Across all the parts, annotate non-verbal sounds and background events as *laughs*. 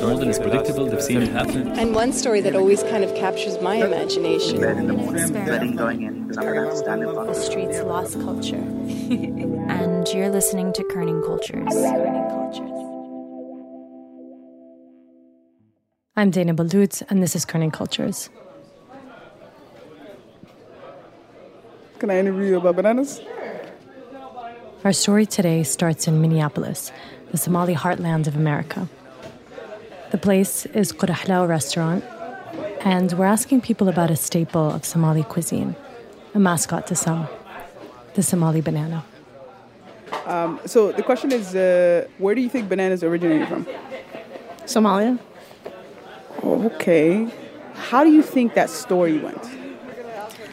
More than is predictable, they've seen it happen. And one story that always kind of captures my imagination. The morning, betting going in because I'm gonna stand in The streets lost culture. *laughs* and you're listening to Kerning Cultures. I'm Dana Ballout, and this is Kerning Cultures. Can I interview you about bananas? Our story today starts in Minneapolis, the Somali heartland of America. The place is Qurahlao restaurant, and we're asking people about a staple of Somali cuisine, a mascot to some, the Somali banana. Um, so the question is, uh, where do you think bananas originated from? Somalia. Okay. How do you think that story went?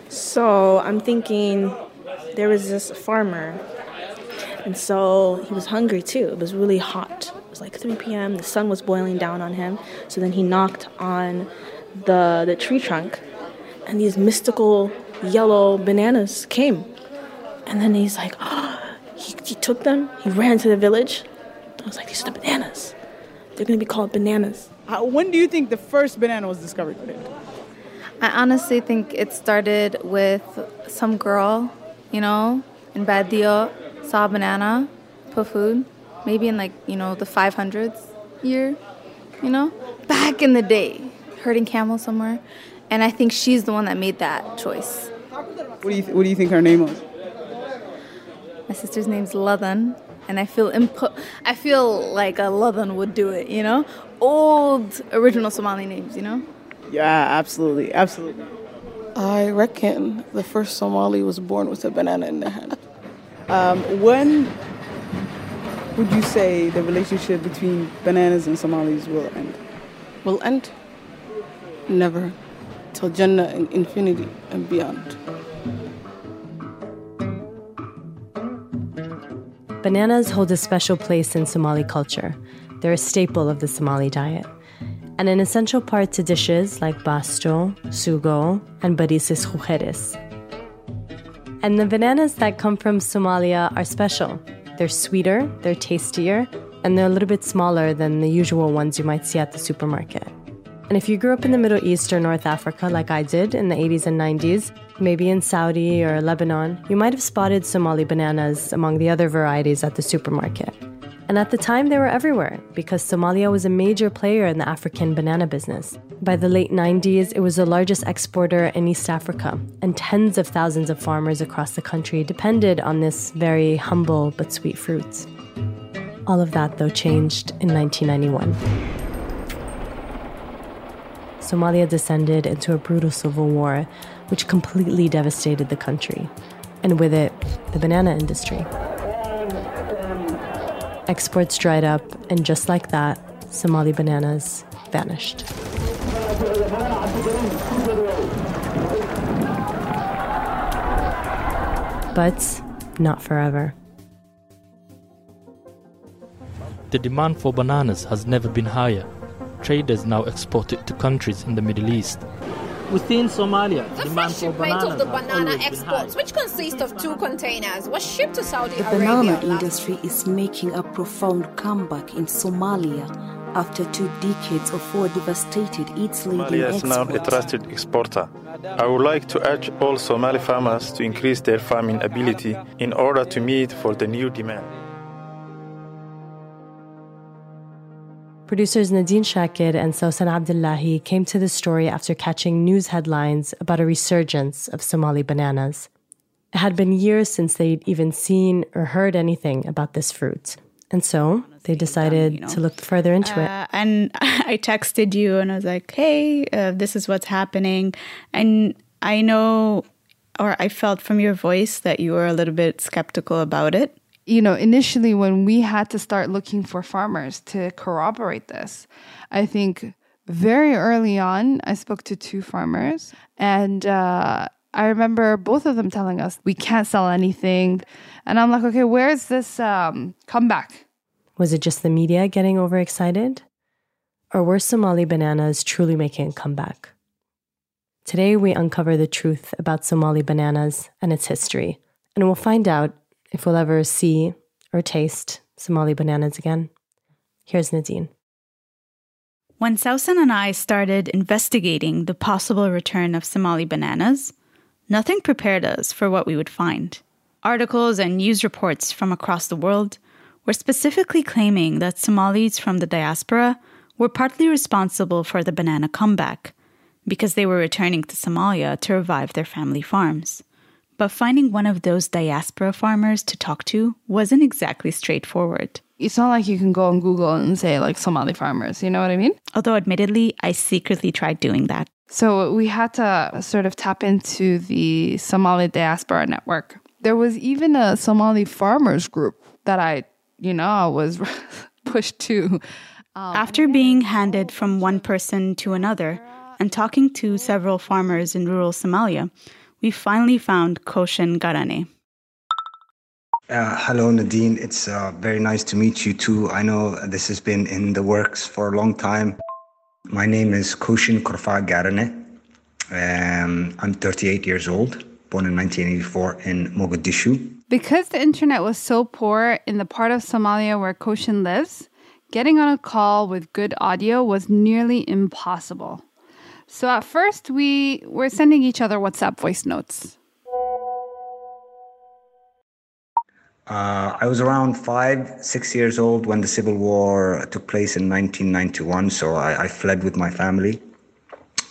So I'm thinking there was this farmer, and so he was hungry too. It was really hot. It was like 3 p.m. The sun was boiling down on him. So then he knocked on the the tree trunk, and these mystical yellow bananas came. And then he's like, oh, he, he took them. He ran to the village. I was like, these are the bananas. They're gonna be called bananas. How, when do you think the first banana was discovered? I honestly think it started with some girl, you know, in Badio, saw a banana, put food, maybe in like, you know, the 500s year, you know, back in the day, herding camels somewhere. And I think she's the one that made that choice. What do you, th- what do you think her name was? My sister's name's Ladan, and I feel impo- I feel like a Ladan would do it, you know? Old original Somali names, you know? Yeah, absolutely, absolutely. I reckon the first Somali was born with a banana in their hand. Um, when would you say the relationship between bananas and Somalis will end? Will end? Never. Till Jannah and infinity and beyond. Bananas hold a special place in Somali culture. They're a staple of the Somali diet, and an essential part to dishes like basto, sugo, and barises jujeres. And the bananas that come from Somalia are special. They're sweeter, they're tastier, and they're a little bit smaller than the usual ones you might see at the supermarket. And if you grew up in the Middle East or North Africa, like I did in the 80s and 90s, maybe in Saudi or Lebanon, you might have spotted Somali bananas among the other varieties at the supermarket. And at the time, they were everywhere because Somalia was a major player in the African banana business. By the late 90s, it was the largest exporter in East Africa, and tens of thousands of farmers across the country depended on this very humble but sweet fruit. All of that, though, changed in 1991. Somalia descended into a brutal civil war, which completely devastated the country, and with it, the banana industry. Exports dried up, and just like that, Somali bananas vanished. But not forever. The demand for bananas has never been higher. Traders now export it to countries in the Middle East. Within Somalia, the demand first for shipment bananas of the banana exports, which consist of two containers, was shipped to Saudi The Arabia. banana industry is making a profound comeback in Somalia after two decades of war devastated its leading Somalia is now a export. trusted exporter. I would like to urge all Somali farmers to increase their farming ability in order to meet for the new demand. Producers Nadeen Shaker and Sawsan Abdillahi came to the story after catching news headlines about a resurgence of Somali bananas. It had been years since they'd even seen or heard anything about this fruit. And so they decided to look further into it. Uh, and *laughs* I texted you and I was like, hey, uh, this is what's happening. And I know, or I felt from your voice that you were a little bit skeptical about it. You know, initially when we had to start looking for farmers to corroborate this, I think very early on, I spoke to two farmers and uh, I remember both of them telling us we can't sell anything. And I'm like, okay, where's this um, comeback? Was it just the media getting overexcited? Or were Somali bananas truly making a comeback? Today, we uncover the truth about Somali bananas and its history, and we'll find out if we'll ever see or taste Somali bananas again. Here's Nadeen. When Sawsan and I started investigating the possible return of Somali bananas, nothing prepared us for what we would find. Articles and news reports from across the world were specifically claiming that Somalis from the diaspora were partly responsible for the banana comeback because they were returning to Somalia to revive their family farms. But finding one of those diaspora farmers to talk to wasn't exactly straightforward. It's not like you can go on Google and say, like, Somali farmers, you know what I mean? Although, admittedly, I secretly tried doing that. So we had to sort of tap into the Somali diaspora network. There was even a Somali farmers group that I, you know, I was *laughs* pushed to. Um, After being handed from one person to another and talking to several farmers in rural Somalia, we finally found Koshin Garane. Uh, hello, Nadeen. It's uh, very nice to meet you too. I know this has been in the works for a long time. My name is Koshin Korfa Garane. Um, I'm 38 years old, born in 1984 in Mogadishu. Because the internet was so poor in the part of Somalia where Koshin lives, getting on a call with good audio was nearly impossible. So at first, we were sending each other WhatsApp voice notes. Uh, I was around five, six years old when the civil war took place in 1991. So I, I, fled with my family.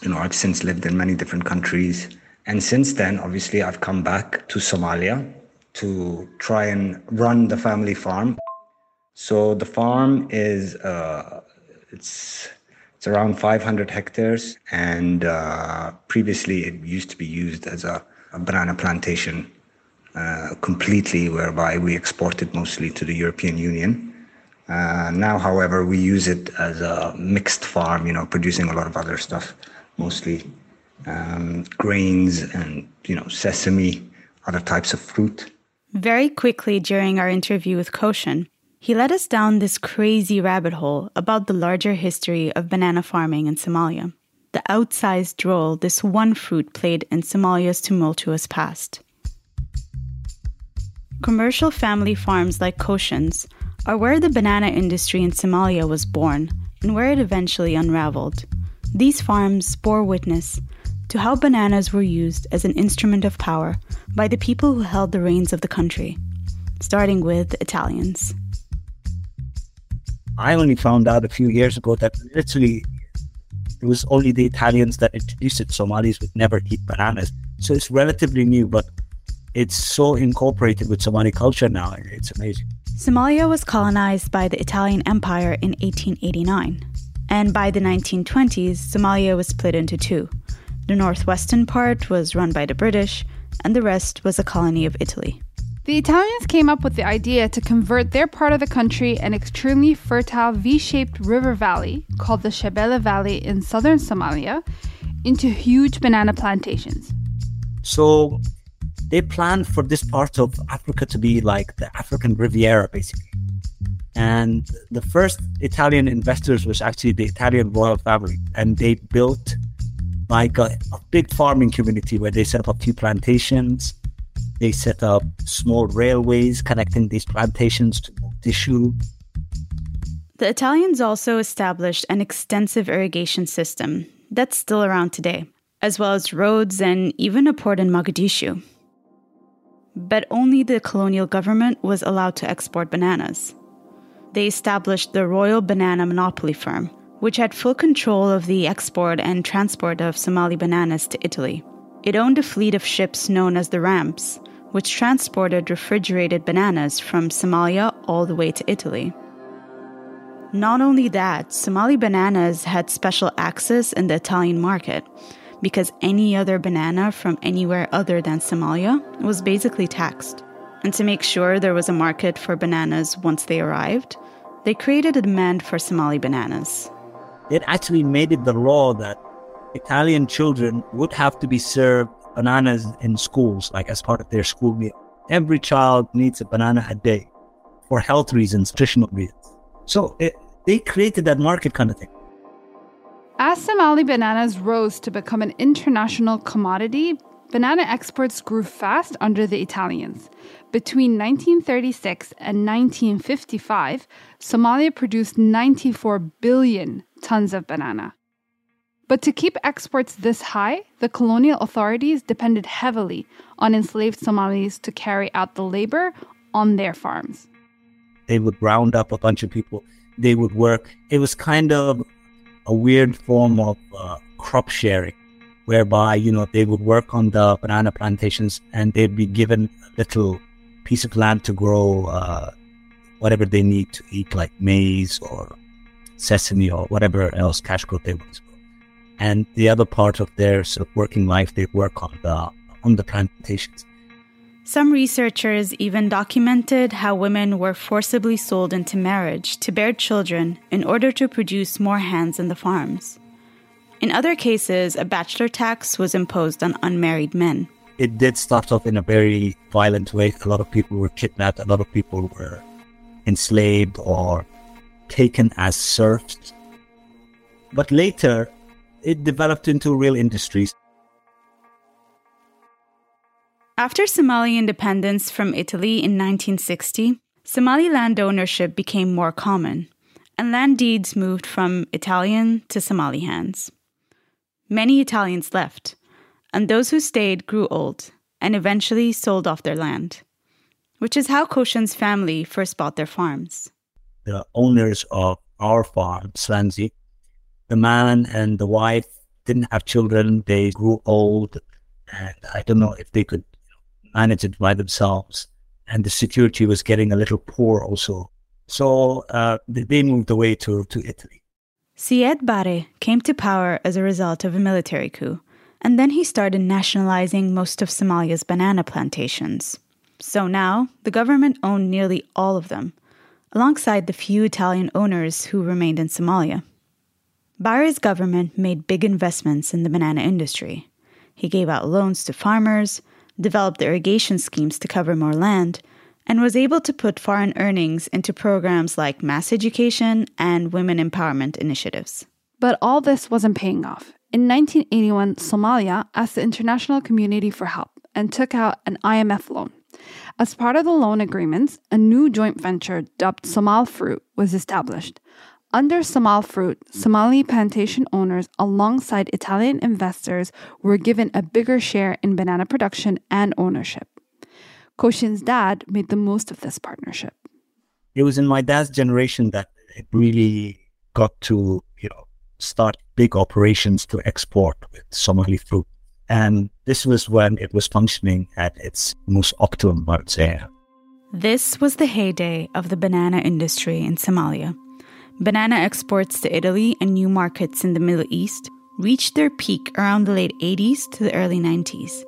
You know, I've since lived in many different countries. And since then, obviously, I've come back to Somalia to try and run the family farm. So the farm is, uh, it's, it's around 500 hectares. And uh, previously, it used to be used as a, a banana plantation uh, completely, whereby we export it mostly to the European Union. Uh, now, however, we use it as a mixed farm, you know, producing a lot of other stuff, mostly um, grains and, you know, sesame, other types of fruit. Very quickly during our interview with Koshin, he led us down this crazy rabbit hole about the larger history of banana farming in Somalia, the outsized role this one fruit played in Somalia's tumultuous past. Commercial family farms like Koshin's are where the banana industry in Somalia was born and where it eventually unraveled. These farms bore witness to how bananas were used as an instrument of power by the people who held the reins of the country, starting with the Italians. I only found out a few years ago that literally it was only the Italians that introduced it. Somalis would never eat bananas. So it's relatively new, but it's so incorporated with Somali culture now. It's amazing. Somalia was colonized by the Italian Empire in 1889. And by the 1920s, Somalia was split into two. The northwestern part was run by the British, and the rest was a colony of Italy. The Italians came up with the idea to convert their part of the country, an extremely fertile V shaped river valley called the Shabelle Valley in southern Somalia, into huge banana plantations. So they planned for this part of Africa to be like the African Riviera, basically. And the first Italian investors was actually the Italian royal family, and they built like a, a big farming community where they set up a few plantations. They set up small railways connecting these plantations to Mogadishu. The Italians also established an extensive irrigation system that's still around today, as well as roads and even a port in Mogadishu but only the colonial government was allowed to export bananas. They established the Royal Banana Monopoly Firm, which had full control of the export and transport of Somali bananas to Italy. It owned a fleet of ships known as the Rambs, which transported refrigerated bananas from Somalia all the way to Italy. Not only that, Somali bananas had special access in the Italian market, because any other banana from anywhere other than Somalia was basically taxed. And to make sure there was a market for bananas once they arrived, they created a demand for Somali bananas. It actually made it the law that Italian children would have to be served bananas in schools, like as part of their school meal. Every child needs a banana a day for health reasons, nutritional reasons. So it, they created that market kind of thing. As Somali bananas rose to become an international commodity, banana exports grew fast under the Italians. Between 1936 and 1955, Somalia produced 94 billion tons of banana. But to keep exports this high, the colonial authorities depended heavily on enslaved Somalis to carry out the labor on their farms. They would round up a bunch of people. They would work. It was kind of a weird form of uh, crop sharing, whereby, you know, they would work on the banana plantations and they'd be given a little piece of land to grow uh, whatever they need to eat, like maize or sesame or whatever else cash crop they want to grow. And the other part of their sort of working life, they work on the on the plantations. Some researchers even documented how women were forcibly sold into marriage to bear children in order to produce more hands in the farms. In other cases, a bachelor tax was imposed on unmarried men. It did start off in a very violent way. A lot of people were kidnapped, a lot of people were enslaved or taken as serfs. But later, it developed into real industries. After Somali independence from Italy in 1960, Somali land ownership became more common, and land deeds moved from Italian to Somali hands. Many Italians left, and those who stayed grew old and eventually sold off their land, which is how Koshin's family first bought their farms. The owners of our farm, Slanzi, the man and the wife didn't have children. They grew old, and I don't know if they could manage it by themselves. And the security was getting a little poor also. So uh, they moved away to, to Italy. Siad Barre came to power as a result of a military coup, and then he started nationalizing most of Somalia's banana plantations. So now, the government owned nearly all of them, alongside the few Italian owners who remained in Somalia. Barre's government made big investments in the banana industry. He gave out loans to farmers, developed irrigation schemes to cover more land, and was able to put foreign earnings into programs like mass education and women empowerment initiatives. But all this wasn't paying off. In 1981, Somalia asked the international community for help and took out an IMF loan. As part of the loan agreements, a new joint venture dubbed Somal Fruit was established. Under Somal Fruit, Somali plantation owners, alongside Italian investors, were given a bigger share in banana production and ownership. Koshin's dad made the most of this partnership. It was in my dad's generation that it really got to, you know, start big operations to export with Somali fruit. And this was when it was functioning at its most optimum, I would say. This was the heyday of the banana industry in Somalia. Banana exports to Italy and new markets in the Middle East reached their peak around the late 80s to the early 90s.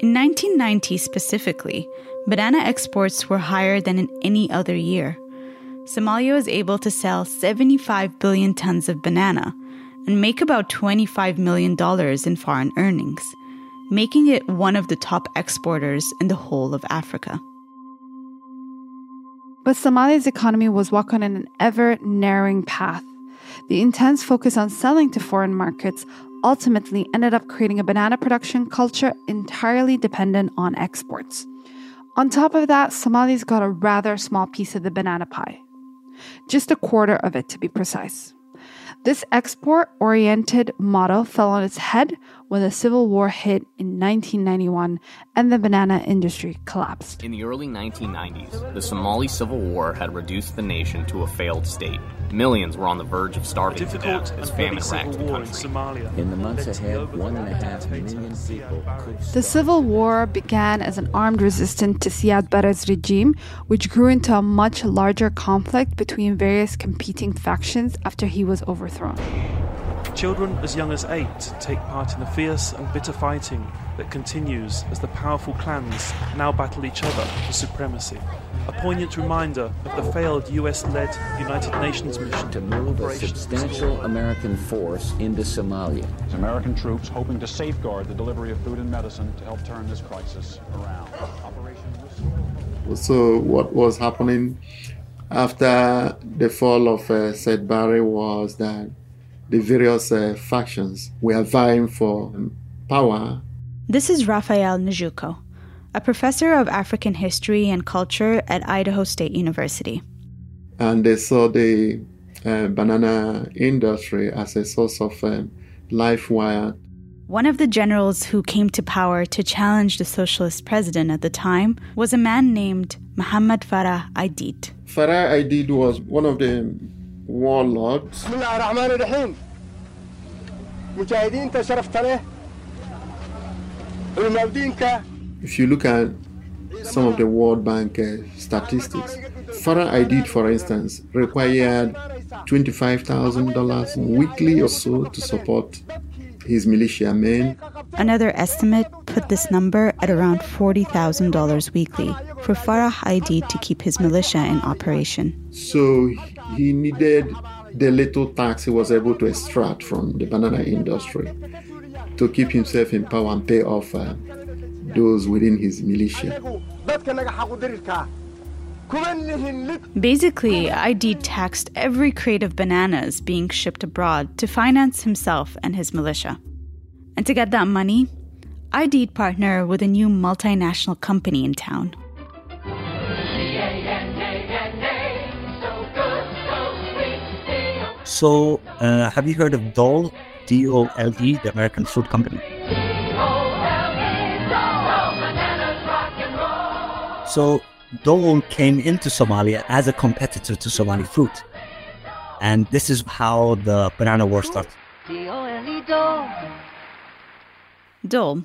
In 1990 specifically, banana exports were higher than in any other year. Somalia was able to sell 75 billion tons of banana and make about $25 million in foreign earnings, making it one of the top exporters in the whole of Africa. But Somalia's economy was walking in an ever narrowing path. The intense focus on selling to foreign markets ultimately ended up creating a banana production culture entirely dependent on exports. On top of that, Somalis got a rather small piece of the banana pie. Just a quarter of it, to be precise. This export oriented model fell on its head when the Civil War hit in 1991 and the banana industry collapsed. In the early 1990s, the Somali Civil War had reduced the nation to a failed state. Millions were on the verge of starving to death as famine racked the country. In, in the months ahead, one and a half million people could. The Civil War began as an armed resistance to Siad Barre's regime, which grew into a much larger conflict between various competing factions after he was overthrown. Children as young as eight take part in the fierce and bitter fighting that continues as the powerful clans now battle each other for supremacy. A poignant reminder of the failed US led United Nations mission to move a substantial American force into Somalia. American troops hoping to safeguard the delivery of food and medicine to help turn this crisis around. Operation So, what was happening after the fall of uh, Siad Barre was that the various uh, factions were vying for power. This is Raphael Njoku, a professor of African history and culture at Idaho State University. And they saw the uh, banana industry as a source of um, life wire. One of the generals who came to power to challenge the socialist president at the time was a man named Muhammad Farah Aidid. Farah Aidid was one of the warlords. If you look at some of the World Bank uh, statistics, Farah Aidid, for instance, required $25,000 weekly or so to support his militia men. Another estimate put this number at around $40,000 weekly for Farah Aidid to keep his militia in operation. So he needed the little tax he was able to extract from the banana industry to keep himself in power and pay off uh, those within his militia. Basically, Aidid taxed every crate of bananas being shipped abroad to finance himself and his militia. And to get that money, Aidid partnered with a new multinational company in town. So, uh, have you heard of Dole? D O L E, the American Fruit Company. So, Dole came into Somalia as a competitor to Somali fruit. And this is how the banana war started. Dole,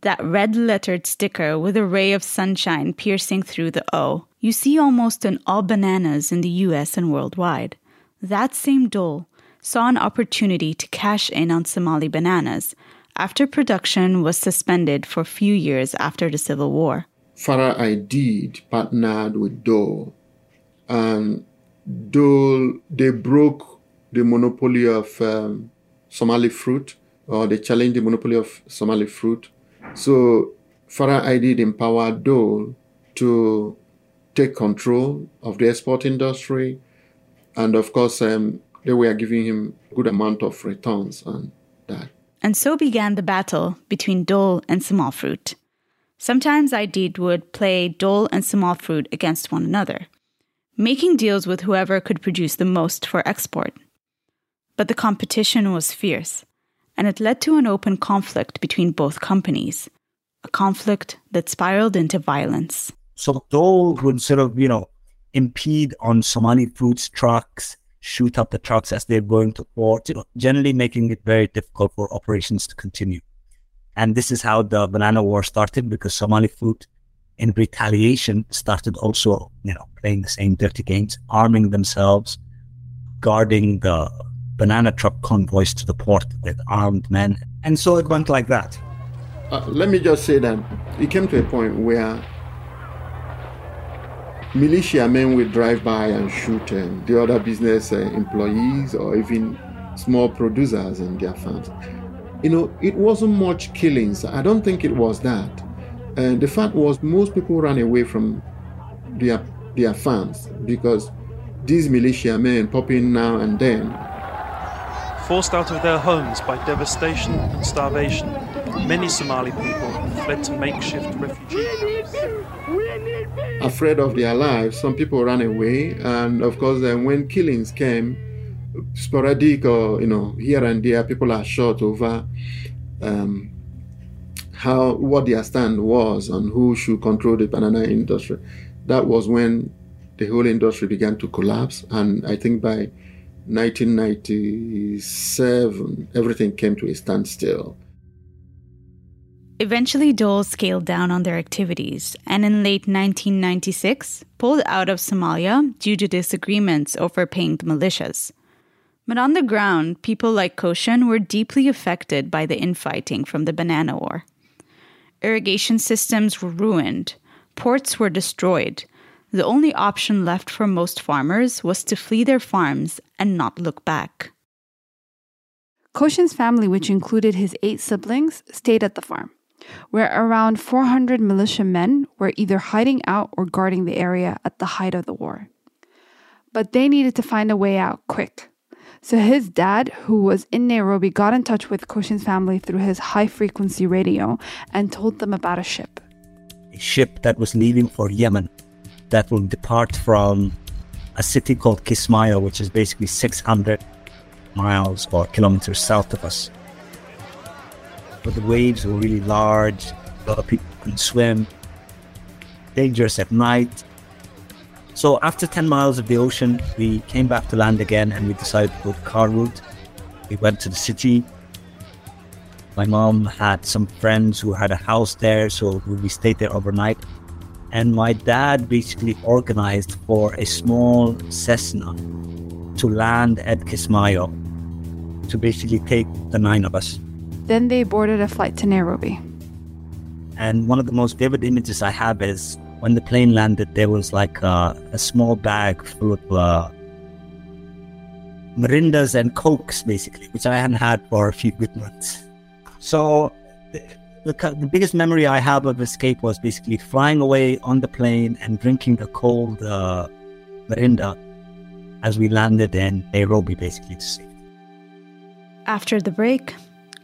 that red lettered sticker with a ray of sunshine piercing through the O, you see almost in all bananas in the US and worldwide. That same Dole saw an opportunity to cash in on Somali bananas after production was suspended for a few years after the Civil War. Farah Aidid partnered with Dole, and Dole they broke the monopoly of um, Somali fruit, or they challenged the monopoly of Somali fruit. So Farah Aidid empowered Dole to take control of the export industry, and of course, um, they were giving him good amount of returns on that. And so began the battle between Dole and Somal Fruit. Sometimes Aidid would play Dole and Somal Fruit against one another, making deals with whoever could produce the most for export. But the competition was fierce, and it led to an open conflict between both companies, a conflict that spiraled into violence. So Dole would sort of, you know, impede on Somali fruits trucks shoot up the trucks as they're going to port, generally making it very difficult for operations to continue. And this is how the banana war started because Somali food in retaliation started also, you know, playing the same dirty games, arming themselves, guarding the banana truck convoys to the port with armed men. And so it went like that. Uh, let me just say that it came to a point where militiamen will drive by and shoot um, the other business uh, employees or even small producers in their farms. You know, it wasn't much killings. I don't think it was that. And the fact was, most people ran away from their their farms because these militiamen pop in now and then. Forced out of their homes by devastation and starvation, many Somali people fled to makeshift refugee camps afraid of their lives. Some people ran away, and of course, then when killings came, sporadic or you know here and there, people are shot over um, how what their stand was on who should control the banana industry. That was when the whole industry began to collapse, and I think by 1997, everything came to a standstill. Eventually, Dole scaled down on their activities and in late 1996 pulled out of Somalia due to disagreements over paying the militias. But on the ground, people like Koshin were deeply affected by the infighting from the banana war. Irrigation systems were ruined, ports were destroyed. The only option left for most farmers was to flee their farms and not look back. Koshin's family, which included his eight siblings, stayed at the farm where around 400 militiamen were either hiding out or guarding the area at the height of the war. But they needed to find a way out quick. So his dad, who was in Nairobi, got in touch with Koshin's family through his high frequency radio and told them about a ship. A ship that was leaving for Yemen that will depart from a city called Kismayo, which is basically 600 miles or kilometers south of us. But the waves were really large, a lot of people couldn't swim, dangerous at night. So after 10 miles of the ocean, we came back to land again and we decided to go the car route. We went to the city. My mom had some friends who had a house there, so we stayed there overnight. And my dad basically organized for a small Cessna to land at Kismayo to basically take the nine of us. Then they boarded a flight to Nairobi. And one of the most vivid images I have is when the plane landed, there was like a, a small bag full of uh, Mirindas and Cokes, basically, which I hadn't had for a few good months. So the, the, the, biggest memory I have of escape was basically flying away on the plane and drinking the cold uh, Mirinda as we landed in Nairobi, basically, to safety. After the break,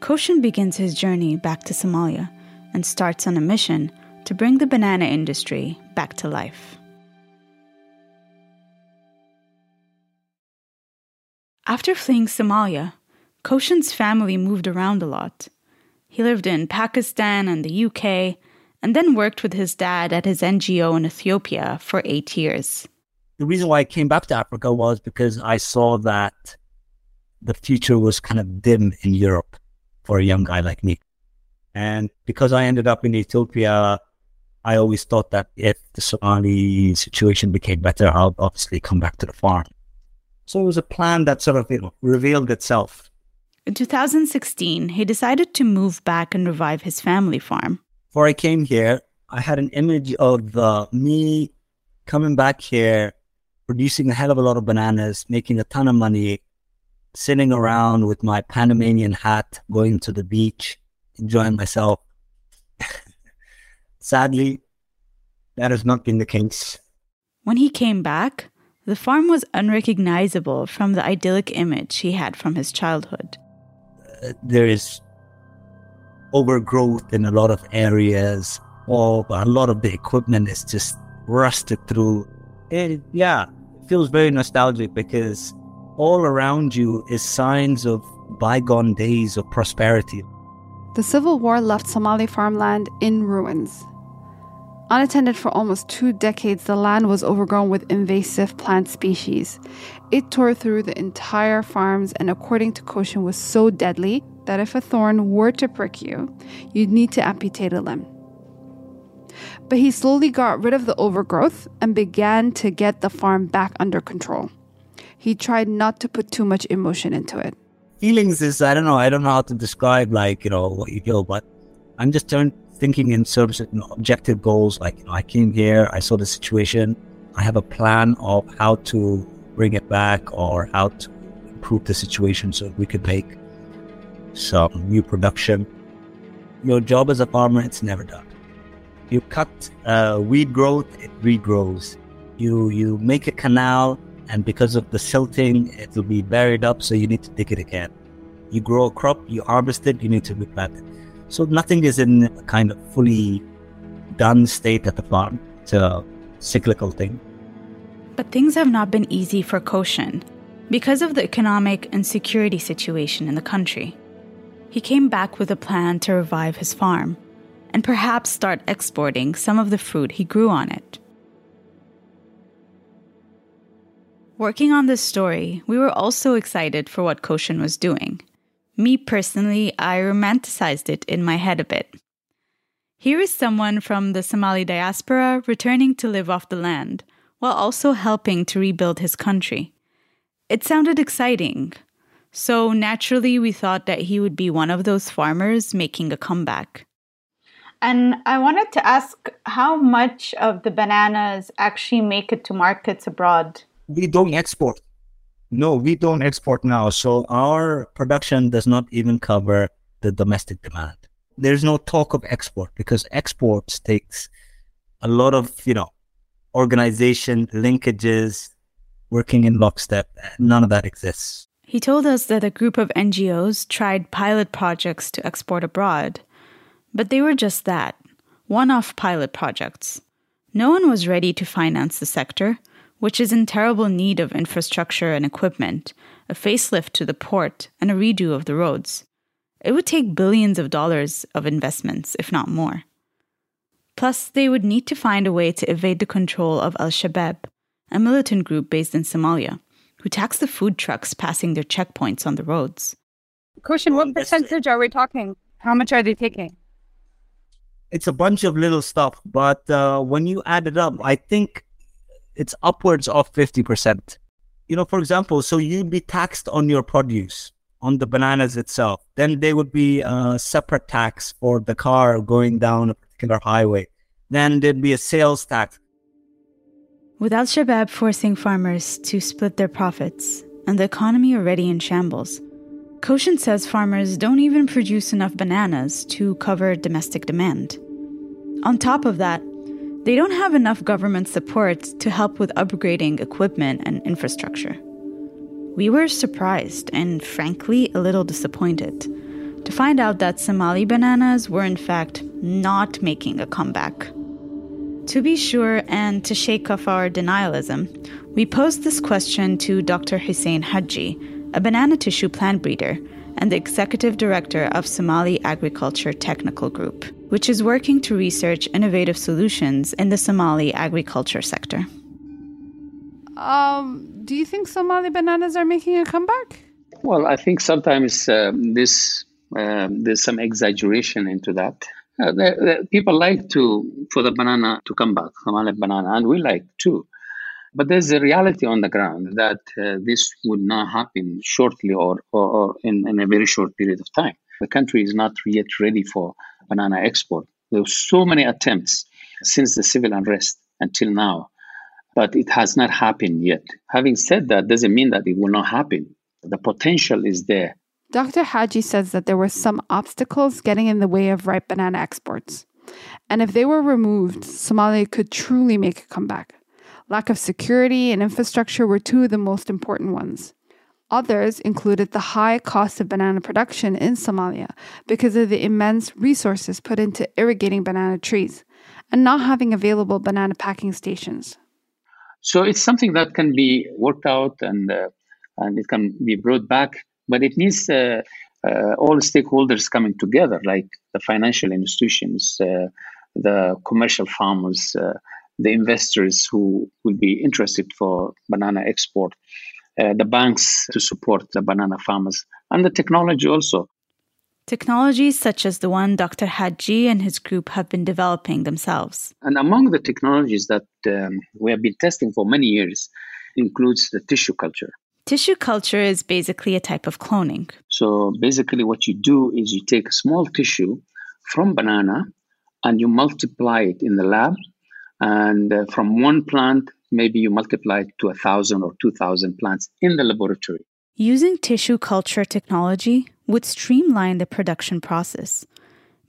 Koshin begins his journey back to Somalia and starts on a mission to bring the banana industry back to life. After fleeing Somalia, Koshin's family moved around a lot. He lived in Pakistan and the UK, and then worked with his dad at his NGO in Ethiopia for eight years. The reason why I came back to Africa was because I saw that the future was kind of dim in Europe for a young guy like me. And because I ended up in Ethiopia, I always thought that if the Somali situation became better, I'll obviously come back to the farm. So it was a plan that sort of you know, revealed itself. In 2016, he decided to move back and revive his family farm. Before I came here, I had an image of uh, me coming back here, producing a hell of a lot of bananas, making a ton of money, sitting around with my Panamanian hat, going to the beach, enjoying myself. *laughs* Sadly, that has not been the case. When he came back, the farm was unrecognizable from the idyllic image he had from his childhood. Uh, there is overgrowth in a lot of areas, or a lot of the equipment is just rusted through. It, yeah, it feels very nostalgic because all around you is signs of bygone days of prosperity. The Civil War left Somali farmland in ruins. Unattended for almost two decades, the land was overgrown with invasive plant species. It tore through the entire farms and, according to Koshin, was so deadly that if a thorn were to prick you, you'd need to amputate a limb. But he slowly got rid of the overgrowth and began to get the farm back under control he tried not to put too much emotion into it. Feelings is, I don't know, I don't know how to describe like, you know, what you feel, but I'm just turned, thinking in terms of you know, objective goals. Like, you know, I came here, I saw the situation, I have a plan of how to bring it back or how to improve the situation so we could make some new production. Your job as a farmer, it's never done. You cut uh, weed growth, it regrows. You you make a canal, and because of the silting, it will be buried up, so you need to dig it again. You grow a crop, you harvest it, you need to replant it. So nothing is in a kind of fully done state at the farm. It's a cyclical thing. But things have not been easy for Koshin because of the economic and security situation in the country. He came back with a plan to revive his farm and perhaps start exporting some of the fruit he grew on it. Working on this story, we were also excited for what Koshin was doing. Me personally, I romanticized it in my head a bit. Here is someone from the Somali diaspora returning to live off the land, while also helping to rebuild his country. It sounded exciting, so naturally we thought that he would be one of those farmers making a comeback. And I wanted to ask how much of the bananas actually make it to markets abroad? We don't export. No, we don't export now. So our production does not even cover the domestic demand. There's no talk of export because exports takes a lot of, you know, organization, linkages, working in lockstep. None of that exists. He told us that a group of NGOs tried pilot projects to export abroad, but they were just that one off pilot projects. No one was ready to finance the sector, which is in terrible need of infrastructure and equipment, a facelift to the port, and a redo of the roads. It would take billions of dollars of investments, if not more. Plus, they would need to find a way to evade the control of Al Shabaab, a militant group based in Somalia, who tax the food trucks passing their checkpoints on the roads. Koshin, what percentage are we talking? How much are they taking? It's a bunch of little stuff, but uh, when you add it up, I think it's upwards of 50%. You know, for example, so you'd be taxed on your produce, on the bananas itself. Then there would be a separate tax for the car going down a particular highway. Then there'd be a sales tax. With Al Shabaab forcing farmers to split their profits and the economy already in shambles, Koshin says farmers don't even produce enough bananas to cover domestic demand. On top of that, they don't have enough government support to help with upgrading equipment and infrastructure. We were surprised and frankly a little disappointed to find out that Somali bananas were in fact not making a comeback. To be sure, and to shake off our denialism, we posed this question to Dr. Hussein Haji, a banana tissue plant breeder and the executive director of Somali Agriculture Technical Group, which is working to research innovative solutions in the Somali agriculture sector. Um, do you think Somali bananas are making a comeback? Well, I think sometimes um, this um, there's some exaggeration into that. Uh, the, the people like to for the banana to come back, Somali banana, and we like too. But there's a reality on the ground that uh, this would not happen shortly or, or, or in, in, a very short period of time. The country is not yet ready for banana export. There were so many attempts since the civil unrest until now, but it has not happened yet. Having said that, doesn't mean that it will not happen. The potential is there. Dr. Haji says that there were some obstacles getting in the way of ripe banana exports. And if they were removed, Somalia could truly make a comeback. Lack of security and infrastructure were two of the most important ones. Others included the high cost of banana production in Somalia because of the immense resources put into irrigating banana trees and not having available banana packing stations. So it's something that can be worked out and uh, and it can be brought back, but it needs uh, uh, all stakeholders coming together, like the financial institutions, uh, the commercial farmers, uh, the investors who will be interested for banana export, uh, the banks to support the banana farmers, and the technology also. Technologies such as the one Dr. Haji and his group have been developing themselves. And among the technologies that um, we have been testing for many years includes the tissue culture. Tissue culture is basically a type of cloning. So basically, what you do is you take a small tissue from banana and you multiply it in the lab and uh, from one plant, maybe you multiply it to a thousand or two thousand plants in the laboratory. Using tissue culture technology would streamline the production process,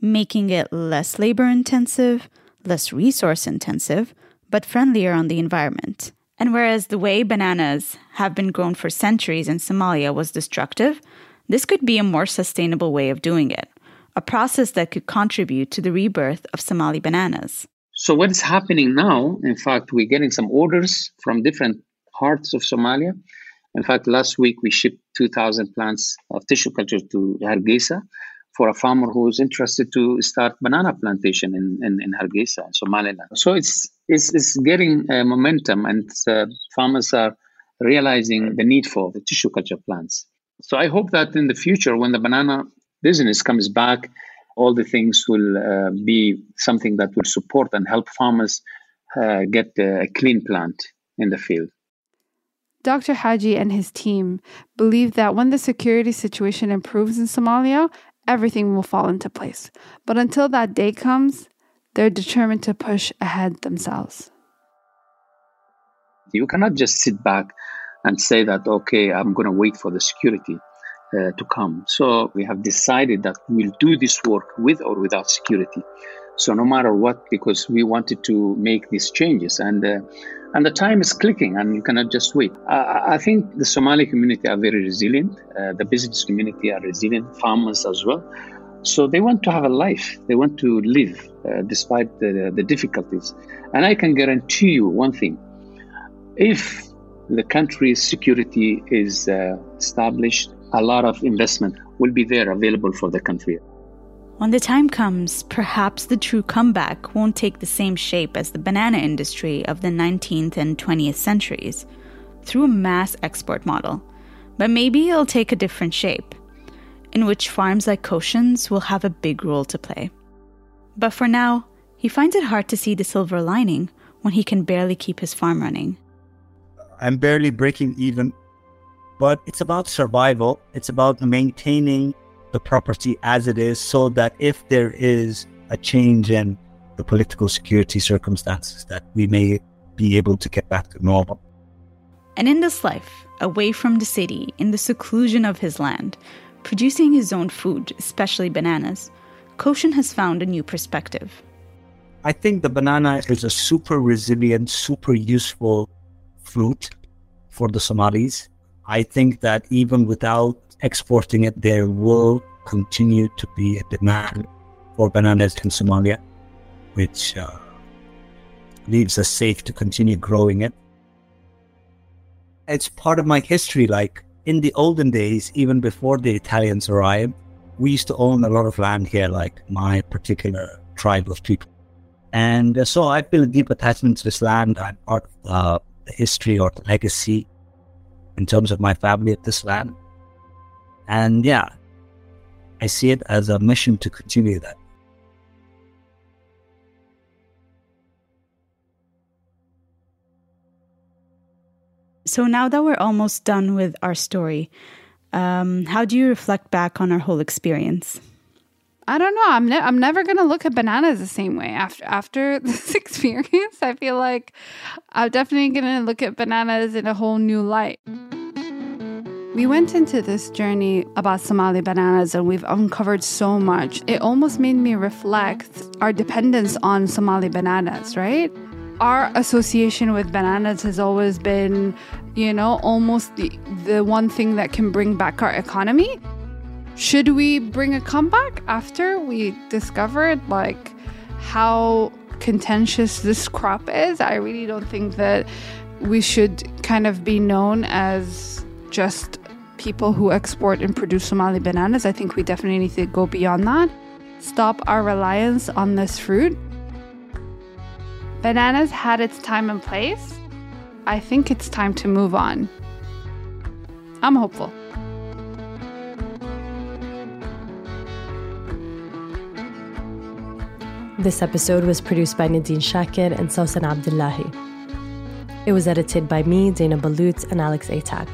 making it less labor intensive, less resource intensive, but friendlier on the environment. And whereas the way bananas have been grown for centuries in Somalia was destructive, this could be a more sustainable way of doing it, a process that could contribute to the rebirth of Somali bananas. So what is happening now? In fact, we're getting some orders from different parts of Somalia. In fact, last week we shipped 2,000 plants of tissue culture to Hargeisa for a farmer who is interested to start banana plantation in, in, in Hargeisa, in Somaliland. So it's, it's, it's getting uh, momentum and uh, farmers are realizing the need for the tissue culture plants. So I hope that in the future, when the banana business comes back, all the things will uh, be something that will support and help farmers uh, get a clean plant in the field. Dr. Haji and his team believe that when the security situation improves in Somalia, everything will fall into place. But until that day comes, they're determined to push ahead themselves. You cannot just sit back and say that, okay, I'm going to wait for the security uh, to come. So we have decided that we'll do this work with or without security. So no matter what, because we wanted to make these changes, and uh, and the time is clicking, and you cannot just wait. I, I think the Somali community are very resilient. Uh, the business community are resilient, farmers as well. So they want to have a life. They want to live uh, despite the, the difficulties. And I can guarantee you one thing: if the country's security is uh, established, a lot of investment will be there available for the country. When the time comes, perhaps the true comeback won't take the same shape as the banana industry of the 19th and 20th centuries through a mass export model, but maybe it'll take a different shape, in which farms like Koshin's will have a big role to play. But for now, he finds it hard to see the silver lining when he can barely keep his farm running. I'm barely breaking even, but it's about survival. It's about maintaining the property as it is so that if there is a change in the political security circumstances that we may be able to get back to normal. And in this life, away from the city, in the seclusion of his land, producing his own food, especially bananas, Koshin has found a new perspective. I think the banana is a super resilient, super useful fruit for the Somalis. I think that even without exporting it, there will continue to be a demand for bananas in Somalia, which uh, leaves us safe to continue growing it. It's part of my history. Like in the olden days, even before the Italians arrived, we used to own a lot of land here, like my particular tribe of people. And uh, so I feel a deep attachment to this land. I'm part of uh, the history or the legacy in terms of my family at this land. And yeah, I see it as a mission to continue that. So now that we're almost done with our story, um, how do you reflect back on our whole experience? I don't know. I'm ne- I'm never gonna look at bananas the same way after after *laughs* this experience. I feel like I'm definitely gonna look at bananas in a whole new light. We went into this journey about Somali bananas and we've uncovered so much. It almost made me reflect our dependence on Somali bananas, right? Our association with bananas has always been, you know, almost the, the one thing that can bring back our economy. Should we bring a comeback after we discovered like how contentious this crop is? I really don't think that we should kind of be known as just people who export and produce Somali bananas. I think we definitely need to go beyond that. Stop our reliance on this fruit. Bananas had its time and place. I think it's time to move on. I'm hopeful. This episode was produced by Nadeen Shaker and Sawsan Abdillahi. It was edited by me, Dana Ballout, and Alex Atack.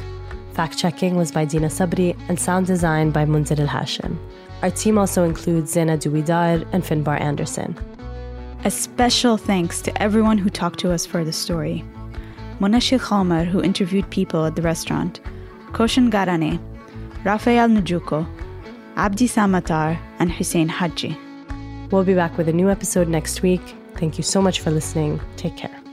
Fact checking was by Deena Sabry and sound design by Monzer El-Hachem. Our team also includes Zeina Dowidar and Finbar Anderson. A special thanks to everyone who talked to us for the story. Monashi Khalmar, who interviewed people at the restaurant, Koshin Garane, Raphael Njoku, Abdi Samatar, and Hussein Haji. We'll be back with a new episode next week. Thank you so much for listening. Take care.